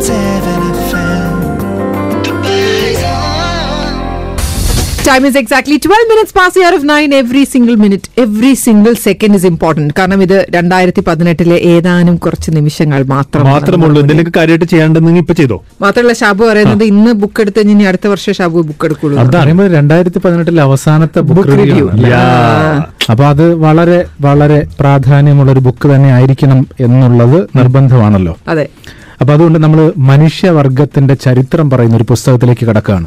107 is exactly twelve Time is exactly 12 minutes past the hour of 9 every single minute. Every single second is important. കാരണം ഇത് രണ്ടായിരത്തി പതിനെട്ടിലെ ഏതാനും കുറച്ച് നിമിഷങ്ങൾ മാത്രം മാത്രമുള്ളൂ. എന്തെങ്കിലും കാര്യമായിട്ട് ചെയ്യാണ്ടെന്ന് ഇപ്പൊ ചെയ്തോ? മാത്രമല്ല ഷാബു പറയുന്നത് ഇന്ന് ബുക്ക് എടുത്ത് ഇനി അടുത്ത വർഷം ഷാബു ബുക്ക് എടുക്കുള്ളൂ. അത് പറയുമ്പോൾ രണ്ടായിരത്തി പതിനെട്ടിലെ അവസാനത്തെ ബുക്ക്. റിവ്യൂ. അപ്പൊ അത് വളരെ വളരെ പ്രാധാന്യമുള്ള ഒരു ബുക്ക് തന്നെ ആയിരിക്കണം എന്നുള്ളത് നിർബന്ധമാണല്ലോ. അതെ. അപ്പൊ അതുകൊണ്ട് നമ്മൾ മനുഷ്യവർഗത്തിന്റെ ചരിത്രം പറയുന്ന ഒരു പുസ്തകത്തിലേക്ക് കിടക്കുകയാണ്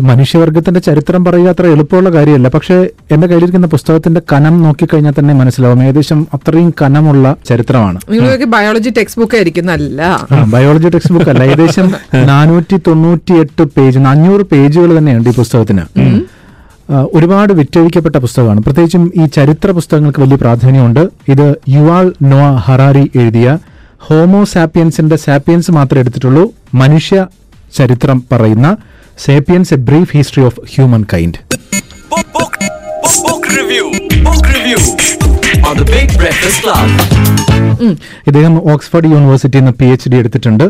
മനുഷ്യവർഗത്തിന്റെ ചരിത്രം പറയുക അത്ര എളുപ്പമുള്ള കാര്യമല്ല. പക്ഷെ എന്റെ കയ്യിലിരിക്കുന്ന പുസ്തകത്തിന്റെ കനം നോക്കിക്കഴിഞ്ഞാൽ തന്നെ മനസ്സിലാവും. ഏകദേശം അത്രയും കനമുള്ള ചരിത്രമാണ്. ബയോളജി ടെക്സ്റ്റ് ബുക്ക് ആയിരിക്കും നല്ല. ബയോളജി ടെക്സ്റ്റ് ബുക്ക് അല്ല. ഏകദേശം നാനൂറ്റി തൊണ്ണൂറ്റി എട്ട് പേജ് അഞ്ഞൂറ് പേജുകൾ തന്നെയുണ്ട് ഈ പുസ്തകത്തിന്. ഒരുപാട് വിറ്റഴിക്കപ്പെട്ട പുസ്തകമാണ്. പ്രത്യേകിച്ചും ഈ ചരിത്ര പുസ്തകങ്ങൾക്ക് വലിയ പ്രാധാന്യമുണ്ട്. ഇത് യുവാൾ നോ ഹറാരി എഴുതിയ ഹോമോ സാപ്പിയൻസിന്റെ സാപ്പിയൻസ് മാത്രമേ എടുത്തിട്ടുള്ളൂ. മനുഷ്യ ചരിത്രം പറയുന്ന Sapiens a brief history of humankind. ഇദ്ദേഹം ഓക്സ്ഫോർഡ് യൂണിവേഴ്സിറ്റിയിൽ നിന്ന് പി എച്ച് ഡി എടുത്തിട്ടുണ്ട്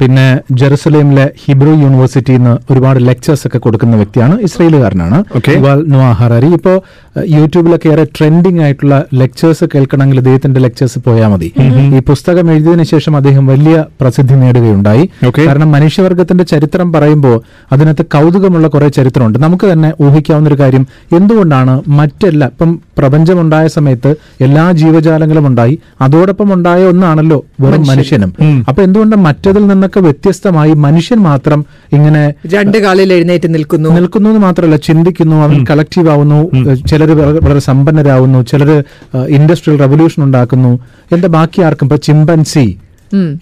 പിന്നെ ജെറുസലേമിലെ ഹിബ്രു യൂണിവേഴ്സിറ്റിയിൽ നിന്ന് ഒരുപാട് ലെക്ചേഴ്സ് ഒക്കെ കൊടുക്കുന്ന വ്യക്തിയാണ്. ഇസ്രയേലുകാരനാണ്. Okay. Noah Harari. ഇപ്പോ ഏഹ്, യൂട്യൂബിലൊക്കെ ഏറെ ട്രെൻഡിങ് ആയിട്ടുള്ള ലെക്ചേഴ്സ് കേൾക്കണമെങ്കിൽ അദ്ദേഹത്തിന്റെ ലെക്ചേഴ്സ് പോയാൽ മതി. ഈ പുസ്തകം എഴുതിയതിനു ശേഷം അദ്ദേഹം വലിയ പ്രസിദ്ധി നേടുകയുണ്ടായി. കാരണം മനുഷ്യവർഗത്തിന്റെ ചരിത്രം പറയുമ്പോൾ അതിനകത്ത് കൗതുകമുള്ള കുറെ ചരിത്രമുണ്ട്. നമുക്ക് തന്നെ ഊഹിക്കാവുന്ന ഒരു കാര്യം എന്തുകൊണ്ടാണ് മറ്റെല്ലാ ഇപ്പം പ്രപഞ്ചമുണ്ടായ സമയത്ത് എല്ലാ ജീവജാലങ്ങളും ഉണ്ടായി അതോടൊപ്പം ഉണ്ടായ ഒന്നാണല്ലോ വെറും മനുഷ്യനും. അപ്പൊ എന്തുകൊണ്ട് മറ്റതിൽ നിന്നൊക്കെ വ്യത്യസ്തമായി മനുഷ്യൻ മാത്രം ഇങ്ങനെ രണ്ട് കാലിൽ എഴുന്നേറ്റ് നിൽക്കുന്നു? നിൽക്കുന്നു മാത്രമല്ല ചിന്തിക്കുന്നു അവൻ കളക്റ്റീവ് ആവുന്നു ചിലർ വളരെ സമ്പന്നരാകുന്നു ചിലർ ഇൻഡസ്ട്രിയൽ റവല്യൂഷൻ ഉണ്ടാക്കുന്നു. എന്താ ബാക്കി ആർക്കും? ഇപ്പൊ ചിമ്പൻസി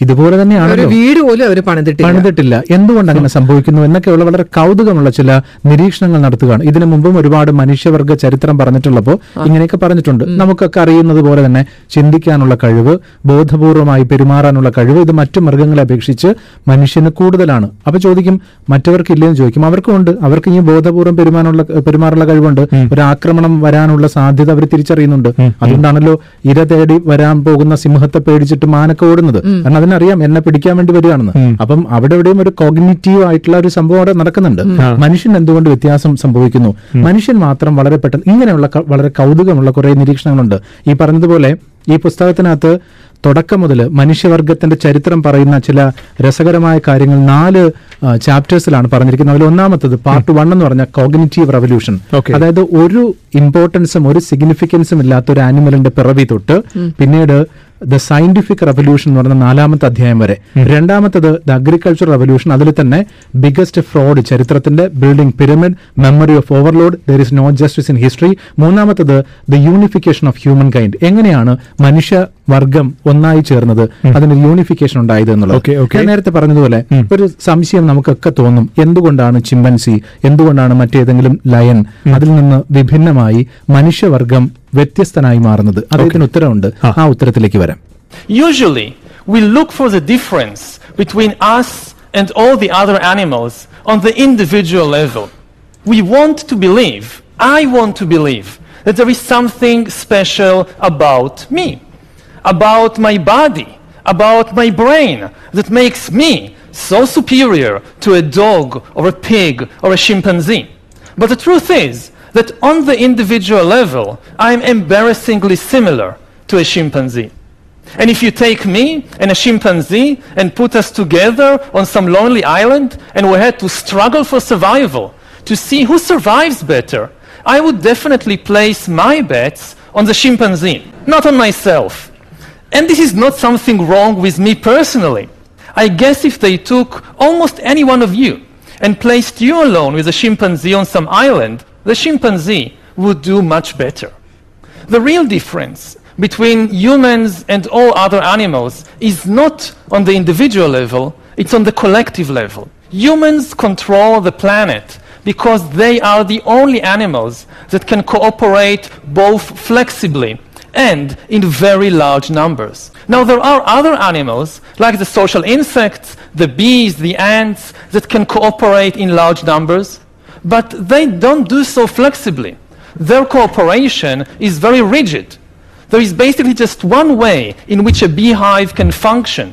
ഇതുപോലെ തന്നെയാണ് വീട് പോലും അവർ പണിതിട്ടില്ല. പണിതിട്ടില്ല. എന്തുകൊണ്ട് അങ്ങനെ സംഭവിക്കുന്നു എന്നൊക്കെയുള്ള വളരെ കൗതുകമുള്ള ചില നിരീക്ഷണങ്ങൾ നടത്തുകയാണ്. ഇതിനു മുമ്പും ഒരുപാട് മനുഷ്യവർഗ ചരിത്രം പറഞ്ഞിട്ടുള്ളപ്പോൾ ഇങ്ങനെയൊക്കെ പറഞ്ഞിട്ടുണ്ട്. നമുക്കൊക്കെ അറിയുന്നത് പോലെ തന്നെ ചിന്തിക്കാനുള്ള കഴിവ് ബോധപൂർവമായി പെരുമാറാനുള്ള കഴിവ് ഇത് മറ്റു മൃഗങ്ങളെ അപേക്ഷിച്ച് മനുഷ്യന് കൂടുതലാണ്. അപ്പൊ ചോദിക്കും മറ്റവർക്ക് ഇല്ലെന്ന് ചോദിക്കും. അവർക്കും ഉണ്ട്. അവർക്ക് ഇനി ബോധപൂർവം പെരുമാറുള്ള പെരുമാറുള്ള കഴിവുണ്ട്. ഒരു ആക്രമണം വരാനുള്ള സാധ്യത അവർ തിരിച്ചറിയുന്നുണ്ട്. അതുകൊണ്ടാണല്ലോ ഇര തേടി വരാൻ പോകുന്ന സിംഹത്തെ പേടിച്ചിട്ട് മാനൊക്കെ ഓടുന്നത്. കാരണം അതിനറിയാം എന്നെ പിടിക്കാൻ വേണ്ടി വരികയാണെന്ന്. അപ്പം അവിടെ എവിടെയും ഒരു കോഗ്നിറ്റീവ് ആയിട്ടുള്ള ഒരു സംഭവം അവിടെ നടക്കുന്നുണ്ട്. മനുഷ്യൻ എന്തുകൊണ്ട് വ്യത്യാസം സംഭവിക്കുന്നു? മനുഷ്യൻ മാത്രം വളരെ പെട്ടെന്ന് ഇങ്ങനെയുള്ള വളരെ കൗതുകമുള്ള കുറെ നിരീക്ഷണങ്ങളുണ്ട്. ഈ പറഞ്ഞതുപോലെ ഈ പുസ്തകത്തിനകത്ത് തുടക്കം മുതൽ മനുഷ്യവർഗത്തിന്റെ ചരിത്രം പറയുന്ന ചില രസകരമായ കാര്യങ്ങൾ നാല് ചാപ്റ്റേഴ്സിലാണ് പറഞ്ഞിരിക്കുന്നത്. അതിൽ ഒന്നാമത്തത് പാർട്ട് വൺ എന്ന് പറഞ്ഞ കോഗ്നിറ്റീവ് റവല്യൂഷൻ അതായത് ഒരു ഇമ്പോർട്ടൻസും ഒരു സിഗ്നിഫിക്കൻസും ഇല്ലാത്ത ഒരു ആനിമലിന്റെ പിറവി തൊട്ട് പിന്നീട് ദ സയന്റിഫിക് റവല്യൂഷൻ എന്ന് പറയുന്ന നാലാമത്തെ അധ്യായം വരെ. രണ്ടാമത്തത് ദ അഗ്രികൾച്ചർ റവല്യൂഷൻ. അതിൽ തന്നെ ബിഗസ്റ്റ് ഫ്രോഡ് ചരിത്രത്തിന്റെ building pyramid memory of overload there is no justice in history മൂന്നാമത്തത് the unification of humankind എങ്ങനെയാണ് മനുഷ്യ വർഗം ഒന്നായി ചേർന്നത്? അതിന് യൂണിഫിക്കേഷൻ ഉണ്ടായത് എന്നുള്ളത്. ഞാൻ നേരത്തെ പറഞ്ഞതുപോലെ ഒരു സംശയം നമുക്കൊക്കെ തോന്നും. എന്തുകൊണ്ടാണ് ചിമ്പൻസി? എന്തുകൊണ്ടാണ് മറ്റേതെങ്കിലും ലയൻ? അതിൽ നിന്ന് വിഭിന്നമായി മനുഷ്യവർഗം വ്യത്യസ്തനായി മാറുന്നത് അദ്ദേഹത്തിന് ഉത്തരവുണ്ട് ആ ഉത്തരത്തിലേക്ക് വരാം Usually, we look for the difference between us and all the other animals on the individual level. We want to believe, I want to believe, that there is something special about me, about my body, about my brain, that makes me so superior to a dog or a pig or a chimpanzee. But the truth is that on the individual level, I'm embarrassingly similar to a chimpanzee. And if you take me and a chimpanzee and put us together on some lonely island and we had to struggle for survival to see who survives better, I would definitely place my bets on the chimpanzee, not on myself. And this is not something wrong with me personally. I guess if they took almost any one of you and placed you alone with a chimpanzee on some island, the chimpanzee would do much better. The real difference between humans and all other animals is not on the individual level, it's on the collective level. Humans control the planet because they are the only animals that can cooperate both flexibly and in very large numbers. Now, there are other animals, like the social insects, the bees, the ants, that can cooperate in large numbers, but they don't do so flexibly. Their cooperation is very rigid. There is basically just one way in which a beehive can function.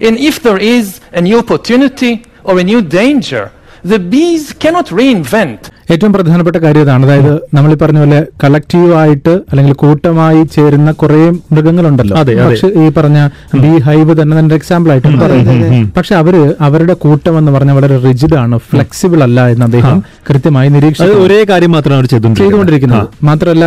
And if there is a new opportunity or a new danger, the bees cannot reinvent. ഏറ്റവും പ്രധാനപ്പെട്ട കാര്യം ഇതാണ്. അതായത് നമ്മൾ ഈ പറഞ്ഞ പോലെ കളക്റ്റീവായിട്ട് അല്ലെങ്കിൽ കൂട്ടമായി ചേരുന്ന കുറെ മൃഗങ്ങളുണ്ടല്ലോ. പക്ഷെ ഈ പറഞ്ഞ ബി ഹൈവ് തന്നെ തന്നെ എക്സാമ്പിൾ ആയിട്ട് പറയുന്നത്. പക്ഷെ അവർ അവരുടെ കൂട്ടം എന്ന് പറഞ്ഞ വളരെ റിജിഡ് ആണ് ഫ്ലെക്സിബിൾ അല്ല എന്ന് അദ്ദേഹം കൃത്യമായി അത് നിരീക്ഷിച്ചു ഒരേ കാര്യം മാത്രമാണ് അവർ ചെയ്തുകൊണ്ടിരിക്കുന്നത്. ചെയ്തുകൊണ്ടിരിക്കുന്നത്. മാത്രമല്ല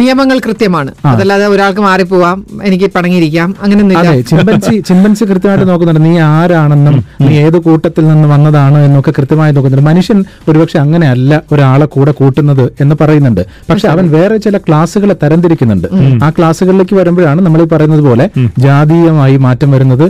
നിയമങ്ങൾ കൃത്യമാണ്. അതല്ലാതെ ഒരാൾക്ക് മാറിപ്പോവാം എനിക്ക് പണങ്ങിയിരിക്കാം അങ്ങനെ അതെ ചിമ്പൻസി ചിമ്പൻസി കൃത്യമായിട്ട് നോക്കുന്നുണ്ട്. നീ ആരാണെന്നും നീ ഏത് കൂട്ടത്തിൽ നിന്ന് വന്നതാണ് എന്നൊക്കെ കൃത്യമായി നോക്കുന്നുണ്ട്. മനുഷ്യൻ ഒരുപക്ഷെ അങ്ങനെയല്ല. ഒരാളെ കൂടെ കൂട്ടുന്നത് എന്ന് പറയുന്നുണ്ട്. പക്ഷെ അവൻ വേറെ ചില ക്ലാസ്സുകളെ തരംതിരിക്കുന്നുണ്ട്. ആ ക്ലാസ്സുകളിലേക്ക് വരുമ്പോഴാണ് നമ്മൾ ഈ പറയുന്നത് പോലെ ജാതീയമായി മാറ്റം വരുന്നത്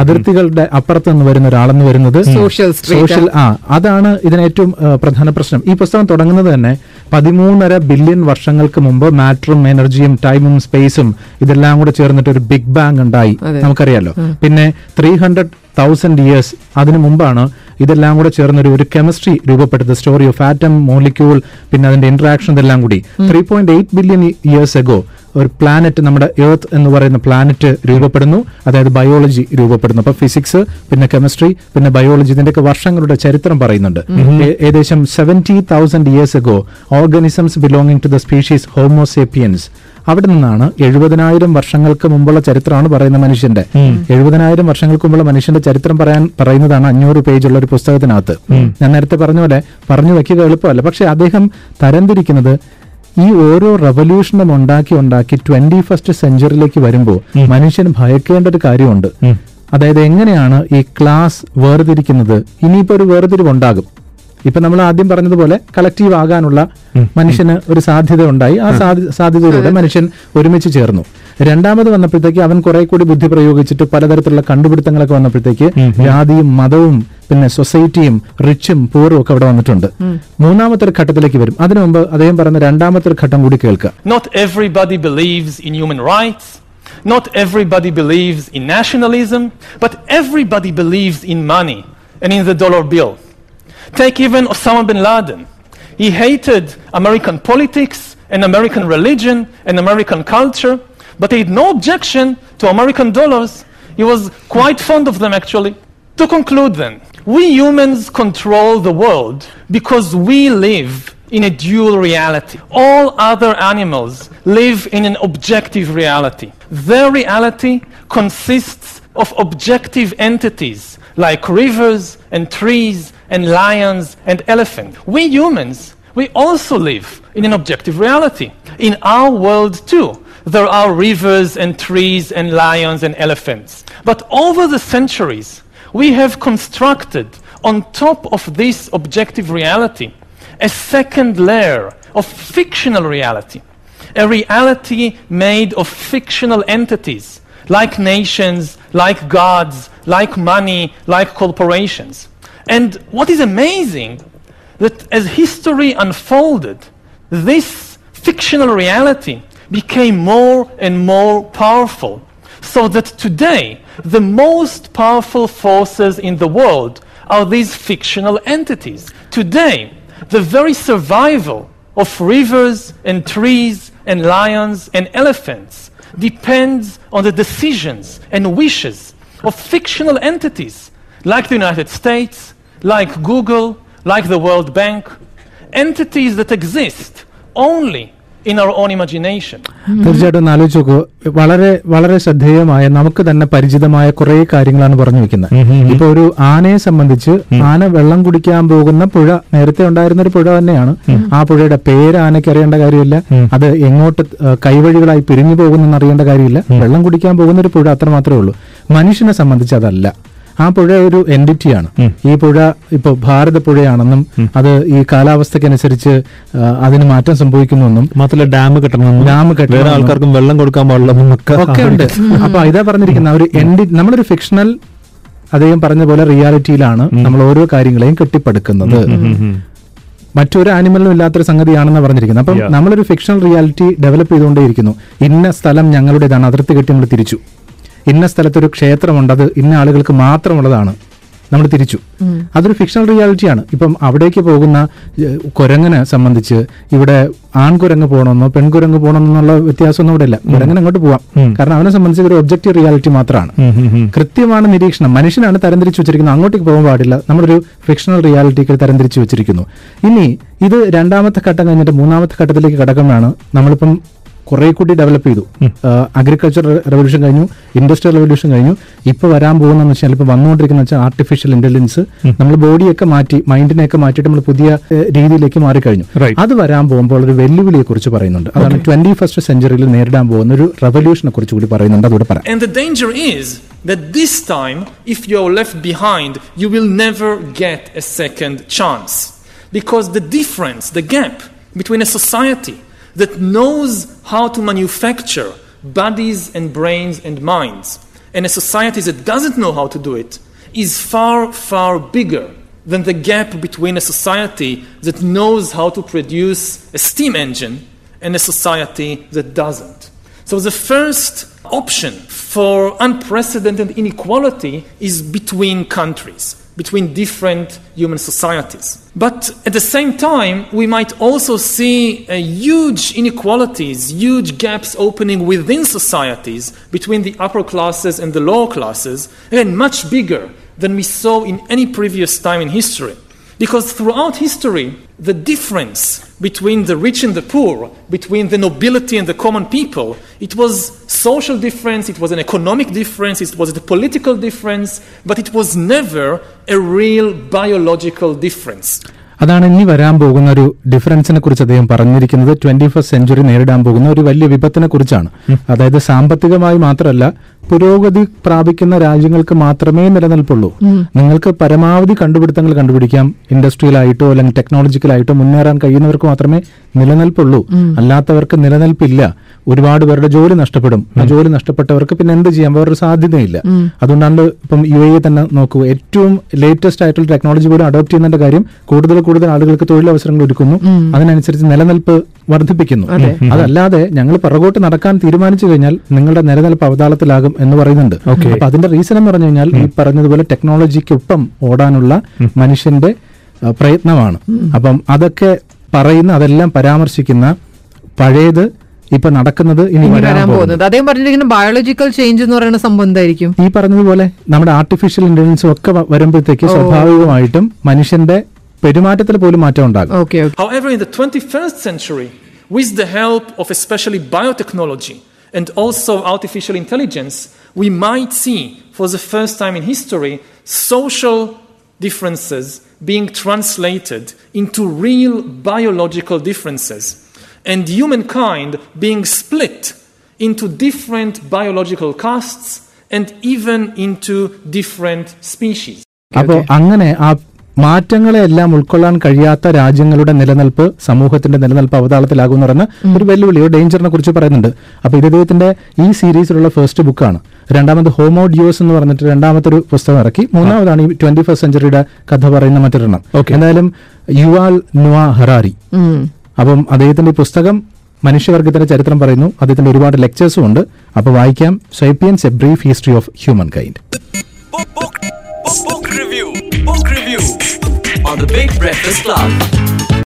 അതിർത്തികളുടെ അപ്പുറത്ത് നിന്ന് വരുന്ന ഒരാളെന്ന് വരുന്നത് സോഷ്യൽ സോഷ്യൽ ആ. അതാണ് ഇതിന് ഏറ്റവും പ്രധാന പ്രശ്നം. ഈ പുസ്തകം തുടങ്ങുന്നത് തന്നെ പതിമൂന്നര ബില്യൺ വർഷങ്ങൾക്ക് മുമ്പ് മാറ്ററും എനർജിയും ടൈമും സ്പേസും ഇതെല്ലാം കൂടെ ചേർന്നിട്ട് ഒരു ബിഗ് ബാങ് ഉണ്ടായി. നമുക്കറിയാലോ. പിന്നെ ത്രീ ഹൺഡ്രഡ് തൗസൻഡ് ഇയേഴ്സ് അതിനു മുമ്പാണ് ഇതെല്ലാം കൂടെ ചേർന്നൊരു ഒരു കെമിസ്ട്രി രൂപപ്പെട്ടത് സ്റ്റോറി ഓഫ് ആറ്റം മോളിക്യൂൾ പിന്നെ അതിന്റെ ഇന്ററാക്ഷൻ ഇതെല്ലാം കൂടി. Three point eight billion years ago ഒരു പ്ലാനറ്റ് നമ്മുടെ എർത്ത് എന്ന് പറയുന്ന പ്ലാനറ്റ് രൂപപ്പെടുന്നു അതായത് ബയോളജി രൂപപ്പെടുന്നു. അപ്പൊ ഫിസിക്സ് പിന്നെ കെമിസ്ട്രി പിന്നെ ബയോളജി ഇതിന്റെയൊക്കെ വർഷങ്ങളുടെ ചരിത്രം പറയുന്നുണ്ട്. ഏകദേശം seventy thousand years ago organisms belonging to the species Homo sapiens അവിടെ നിന്നാണ് എഴുപതിനായിരം വർഷങ്ങൾക്ക് മുമ്പുള്ള ചരിത്രമാണ് പറയുന്ന മനുഷ്യന്റെ. എഴുപതിനായിരം വർഷങ്ങൾക്ക് മുമ്പുള്ള മനുഷ്യന്റെ ചരിത്രം പറയാൻ പറയുന്നതാണ് അഞ്ഞൂറ് പേജുള്ള ഒരു പുസ്തകത്തിനകത്ത്. ഞാൻ നേരത്തെ പറഞ്ഞ പോലെ പറഞ്ഞു വെക്കുക എളുപ്പമല്ല. പക്ഷെ അദ്ദേഹം തരംതിരിക്കുന്നത് ഈ ഓരോ റവല്യൂഷനും ഉണ്ടാക്കി ഉണ്ടാക്കി ട്വന്റി ഫസ്റ്റ് സെഞ്ചുറിയിലേക്ക് വരുമ്പോൾ മനുഷ്യൻ ഭയക്കേണ്ട ഒരു കാര്യമുണ്ട്. അതായത് എങ്ങനെയാണ് ഈ ക്ലാസ് വേർതിരിക്കുന്നത്? ഇനിയിപ്പോ ഒരു വേർതിരിവുണ്ടാകും. ഇപ്പൊ നമ്മൾ ആദ്യം പറഞ്ഞതുപോലെ കളക്റ്റീവ് ആകാനുള്ള മനുഷ്യന് ഒരു സാധ്യത ഉണ്ടായി ആ സാധ്യ- സാധ്യതയിലൂടെ മനുഷ്യൻ ഒരുമിച്ച് ചേർന്നു. രണ്ടാമത് വന്നപ്പോഴത്തേക്ക് അവൻ കുറെ കൂടി ബുദ്ധി പ്രയോഗിച്ചിട്ട് പലതരത്തിലുള്ള കണ്ടുപിടുത്തങ്ങളൊക്കെ വന്നപ്പോഴത്തേക്ക് ജാതിയും മതവും പിന്നെ സൊസൈറ്റിയും റിച്ചും പൂറും ഒക്കെ അവിടെ വന്നിട്ടുണ്ട്. മൂന്നാമത്തെ ഒരു ഘട്ടത്തിലേക്ക് വരും. അതിനു മുമ്പ് അദ്ദേഹം പറയുന്ന രണ്ടാമത്തെ ഒരു ഘട്ടം കൂടി കേൾക്കുക Not everybody believes in human rights. Not everybody believes in nationalism. But everybody believes in money and in the dollar bill. Take even Osama bin Laden. He hated American politics and American religion and American culture, but he had no objection to American dollars. He was quite fond of them, actually. To conclude, then, we humans control the world because we live in a dual reality. All other animals live in an objective reality. Their reality consists of objective entities like rivers and trees and lions and elephants. We humans, we also live in an objective reality. In our world, too, there are rivers and trees and lions and elephants. But over the centuries, we have constructed on top of this objective reality a second layer of fictional reality, a reality made of fictional entities like nations, like gods, like money, like corporations. And what is amazing that as history unfolded, this fictional reality became more and more powerful. So that today, the most powerful forces in the world are these fictional entities. Today, the very survival of rivers and trees and lions and elephants depends on the decisions and wishes of fictional entities like the United States, like Google, like the World Bank, entities that exist only in our own imagination. തീർച്ചയായിട്ടും ഒന്ന് ആലോചിച്ച് നോക്കൂ. വളരെ വളരെ ശ്രദ്ധേയമായ നമുക്ക് തന്നെ പരിചിതമായ കുറെ കാര്യങ്ങളാണ് പറഞ്ഞു വെക്കുന്നത്. ഇപ്പൊ ഒരു ആനയെ സംബന്ധിച്ച് ആന വെള്ളം കുടിക്കാൻ പോകുന്ന പുഴ നേരത്തെ ഉണ്ടായിരുന്ന ഒരു പുഴ തന്നെയാണ്. ആ പുഴയുടെ പേര് ആനയ്ക്ക് അറിയേണ്ട കാര്യമില്ല. അത് എങ്ങോട്ട് കൈവഴികളായി പിരിഞ്ഞു പോകുന്നെന്ന് അറിയേണ്ട കാര്യമില്ല. വെള്ളം കുടിക്കാൻ പോകുന്ന ഒരു പുഴ അത്ര മാത്രമേ ഉള്ളൂ. മനുഷ്യനെ സംബന്ധിച്ച് അതല്ല. ആ പുഴ ഒരു എൻഡിറ്റിയാണ് ഈ പുഴ ഇപ്പൊ ഭാരത പുഴയാണെന്നും അത് ഈ കാലാവസ്ഥക്കനുസരിച്ച് അതിന് മാറ്റം സംഭവിക്കുന്നുവെന്നും മാത്രമല്ല ഡാം കെട്ടണം ഡാം കെട്ടണം ആൾക്കാർക്കും വെള്ളം കൊടുക്കാൻ പാടില്ല ഒക്കെ ഉണ്ട്. അപ്പൊ ഇതാ പറഞ്ഞിരിക്കുന്ന ഒരു എൻഡി നമ്മളൊരു ഫിക്ഷണൽ അദ്ദേഹം പറഞ്ഞ പോലെ റിയാലിറ്റിയിലാണ് നമ്മൾ ഓരോ കാര്യങ്ങളെയും കെട്ടിപ്പടുക്കുന്നത്. മറ്റൊരു ആനിമലിനും ഇല്ലാത്തൊരു സംഗതിയാണെന്ന് പറഞ്ഞിരിക്കുന്നത്. അപ്പം. നമ്മളൊരു ഫിക്ഷണൽ റിയാലിറ്റി ഡെവലപ്പ് ചെയ്തുകൊണ്ടേയിരിക്കുന്നു. ഇന്ന സ്ഥലം ഞങ്ങളുടേതാണ്. അതിർത്തി കെട്ടി നമ്മൾ തിരിച്ചു. ഇന്ന സ്ഥലത്തൊരു ക്ഷേത്രമുണ്ട് അത് ഇന്ന ആളുകൾക്ക് മാത്രമുള്ളതാണ്. നമ്മൾ തിരിച്ചു. അതൊരു ഫിക്ഷണൽ റിയാലിറ്റിയാണ് ഇപ്പം അവിടേക്ക് പോകുന്ന കുരങ്ങനെ സംബന്ധിച്ച് ഇവിടെ ആൺകുരങ്ങ് പോകണമെന്നോ പെൺകുരങ്ങ് പോകണമെന്നുള്ള വ്യത്യാസമൊന്നും ഇവിടെ ഇല്ല കുരങ്ങനെ അങ്ങോട്ട് പോവാം. കാരണം അവനെ സംബന്ധിച്ച് ഒരു ഒബ്ജക്റ്റീവ് റിയാലിറ്റി മാത്രമാണ്. കൃത്യമാണ് നിരീക്ഷണം. മനുഷ്യനാണ് തരംതിരിച്ചു വെച്ചിരിക്കുന്നത്. അങ്ങോട്ടേക്ക് പോകാൻ പാടില്ല. നമ്മളൊരു ഫിക്ഷണൽ റിയാലിറ്റിക്ക് തരംതിരിച്ചു വെച്ചിരിക്കുന്നു. ഇനി ഇത് രണ്ടാമത്തെ ഘട്ടം കഴിഞ്ഞിട്ട് മൂന്നാമത്തെ ഘട്ടത്തിലേക്ക് കടക്കുമ്പോഴാണ് നമ്മളിപ്പം കുറെ കൂടി ഡെവലപ്പ് ചെയ്തു അഗ്രികൾച്ചർ റെവല്യൂഷൻ കഴിഞ്ഞു ഇൻഡസ്ട്രിയൽ റെവല്യൂഷൻ കഴിഞ്ഞു. ഇപ്പൊ വരാൻ പോകുന്നതെന്ന് വെച്ചാൽ ഇപ്പൊ വന്നുകൊണ്ടിരിക്കുന്ന വെച്ചാൽ ആർട്ടിഫിഷ്യൽ ഇന്റലിജൻസ് നമ്മൾ ബോഡിയൊക്കെ മാറ്റി മൈൻഡിനെയൊക്കെ മാറ്റിയിട്ട് നമ്മൾ പുതിയ രീതിയിലേക്ക് മാറിക്കഴിഞ്ഞു. അത് വരാൻ പോകുമ്പോൾ ഒരു വെല്ലുവിളിയെ കുറിച്ച് പറയുന്നുണ്ട്. അതാണ് ട്വന്റി ഫസ്റ്റ് സെഞ്ചുറിയിൽ നേരിടാൻ പോകുന്ന ഒരു റെവല്യൂഷനെ കുറിച്ച് കൂടി പറയുന്നുണ്ട്. അതുകൂടെ പറയാം. And the danger is that this time, if you're left behind, you will never get a second chance. Because the difference, the gap between a society that knows how to manufacture bodies and brains and minds and a society that doesn't know how to do it is far, far bigger than the gap between a society that knows how to produce a steam engine and a society that doesn't. So the first option for unprecedented inequality is between countries, between different human societies. But at the same time, we might also see uh, huge inequalities, huge gaps opening within societies between the upper classes and the lower classes, and much bigger than we saw in any previous time in history. Because throughout history, the difference between the rich and the poor, between the nobility and the common people, it was social difference, it was an economic difference, it was a political difference, but it was never a real biological difference. അതാണ് ഇനി വരാൻ പോകുന്ന ഒരു ഡിഫറൻസിനെ കുറിച്ച് അദ്ദേഹം പറഞ്ഞിരിക്കുന്നത്. Twenty first century നേരിടാൻ പോകുന്ന ഒരു വലിയ വിപത്തിനെ കുറിച്ചാണ്. അതായത് സാമ്പത്തികമായി മാത്രമല്ല പുരോഗതി പ്രാപിക്കുന്ന രാജ്യങ്ങൾക്ക് മാത്രമേ നിലനിൽപ്പുള്ളൂ. നിങ്ങൾക്ക് പരമാവധി കണ്ടുപിടുത്തങ്ങൾ കണ്ടുപിടിക്കാം. ഇൻഡസ്ട്രിയലായിട്ടോ അല്ലെങ്കിൽ ടെക്നോളജിക്കലായിട്ടോ മുന്നേറാൻ കഴിയുന്നവർക്ക് മാത്രമേ നിലനിൽപ്പുള്ളൂ. അല്ലാത്തവർക്ക് നിലനിൽപ്പില്ല. ഒരുപാട് പേരുടെ ജോലി നഷ്ടപ്പെടും. ആ ജോലി നഷ്ടപ്പെട്ടവർക്ക് പിന്നെ എന്ത് ചെയ്യാൻ വേറൊരു സാധ്യതയില്ല. അതുകൊണ്ടാണ് ഇപ്പം യു എ തന്നെ നോക്കൂ. ഏറ്റവും ലേറ്റസ്റ്റ് ആയിട്ടുള്ള ടെക്നോളജി പോലും അഡോപ്റ്റ് ചെയ്യുന്നതിന്റെ കാര്യം കൂടുതൽ കൂടുതൽ ആളുകൾക്ക് തൊഴിലവസരങ്ങൾ ഒരുക്കുന്നു. അതിനനുസരിച്ച് നിലനിൽപ്പ് വർദ്ധിപ്പിക്കുന്നു. അതല്ലാതെ ഞങ്ങൾ പിറകോട്ട് നടക്കാൻ തീരുമാനിച്ചു കഴിഞ്ഞാൽ നിങ്ങളുടെ നിലനിൽപ്പ് അവതാളത്തിലാകും എന്ന് പറയുന്നുണ്ട്. അപ്പൊ അതിന്റെ റീസൺ എന്ന് പറഞ്ഞു കഴിഞ്ഞാൽ ഈ പറഞ്ഞതുപോലെ ടെക്നോളജിക്കൊപ്പം ഓടാനുള്ള മനുഷ്യന്റെ പ്രയത്നമാണ്. അപ്പം അതൊക്കെ പറയുന്ന അതെല്ലാം പരാമർശിക്കുന്ന പഴയത് ഇപ്പൊ നടക്കുന്നത് ഇനി വരാൻ പോകുന്നത് അദ്ദേഹം പറഞ്ഞിരിക്കുന്ന ബയോളജിക്കൽ ചേഞ്ച് എന്ന് പറയുന്ന സംഭവം എന്തായിരിക്കും ഈ പറഞ്ഞതുപോലെ നമ്മുടെ ആർട്ടിഫിഷ്യൽ ഇന്റലിജൻസും ഒക്കെ വരുമ്പോഴത്തേക്ക് സ്വാഭാവികമായിട്ടും മനുഷ്യന്റെ പെരുമാറ്റത്തിൽ പോലും മാറ്റം ഉണ്ടാകും okay okay However, in the 21st century, with the help of especially biotechnology and also artificial intelligence, we might see for the first time in history social differences being translated into real biological differences and humankind being split into different biological castes and even into different species. അപ്പോൾ അങ്ങനെ ആ മാറ്റങ്ങളെ എല്ലാം ഉൾക്കൊള്ളാൻ കഴിയാത്ത രാജ്യങ്ങളുടെ നിലനിൽപ്പ് സമൂഹത്തിന്റെ നിലനിൽപ്പ് അവതാളത്തിലാകുമെന്ന് പറഞ്ഞ പറയുന്ന ഒരു വെല്ലുവിളി ഒരു ഡേഞ്ചറിനെ കുറിച്ച് പറയുന്നുണ്ട്. അപ്പൊ ഇത് ഇദ്ദേഹത്തിന്റെ ഈ സീരീസിലുള്ള ഫസ്റ്റ് ബുക്കാണ് രണ്ടാമത് ഹോമോ ഡ്യൂസ് എന്ന് പറഞ്ഞിട്ട് രണ്ടാമത്തെ ഒരു പുസ്തകം ഇറക്കി. മൂന്നാമതാണ് ഈ ട്വന്റി ഫസ്റ്റ് സെഞ്ചുറിയുടെ കഥ പറയുന്ന മറ്റൊരെണ്ണം. എന്തായാലും യുവാൽ നുവ ഹറാരി അപ്പം അദ്ദേഹത്തിന്റെ പുസ്തകം മനുഷ്യവർഗത്തിന്റെ ചരിത്രം പറയുന്നു. അദ്ദേഹത്തിന്റെ ഒരുപാട് ലെക്ചേഴ്സും ഉണ്ട്. അപ്പൊ വായിക്കാം. Sapiens a brief history of humankind book, book review. Book review. On the Big Breakfast Club.